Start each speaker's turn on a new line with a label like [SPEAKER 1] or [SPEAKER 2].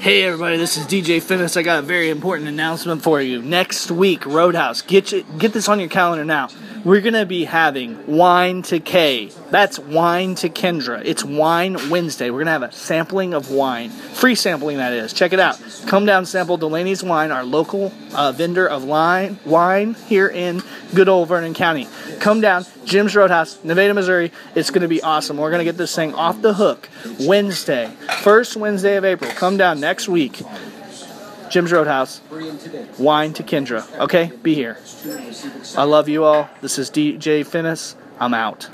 [SPEAKER 1] Hey everybody, this is DJ Finnis. I got a very important announcement for you. Next week, Roadhouse. Get you, get this on your calendar now. We're gonna be having Wine to K. That's Wine to Kendra. It's Wine Wednesday. We're gonna have a sampling of wine, free sampling that is. Check it out. Come down, sample Delaney's Wine, our local uh, vendor of line, wine here in good old Vernon County. Come down, Jim's Roadhouse, Nevada, Missouri. It's gonna be awesome. We're gonna get this thing off the hook Wednesday, first Wednesday of April. Come down next week. Jim's Roadhouse, wine to Kendra. Okay, be here. I love you all. This is DJ Finnis. I'm out.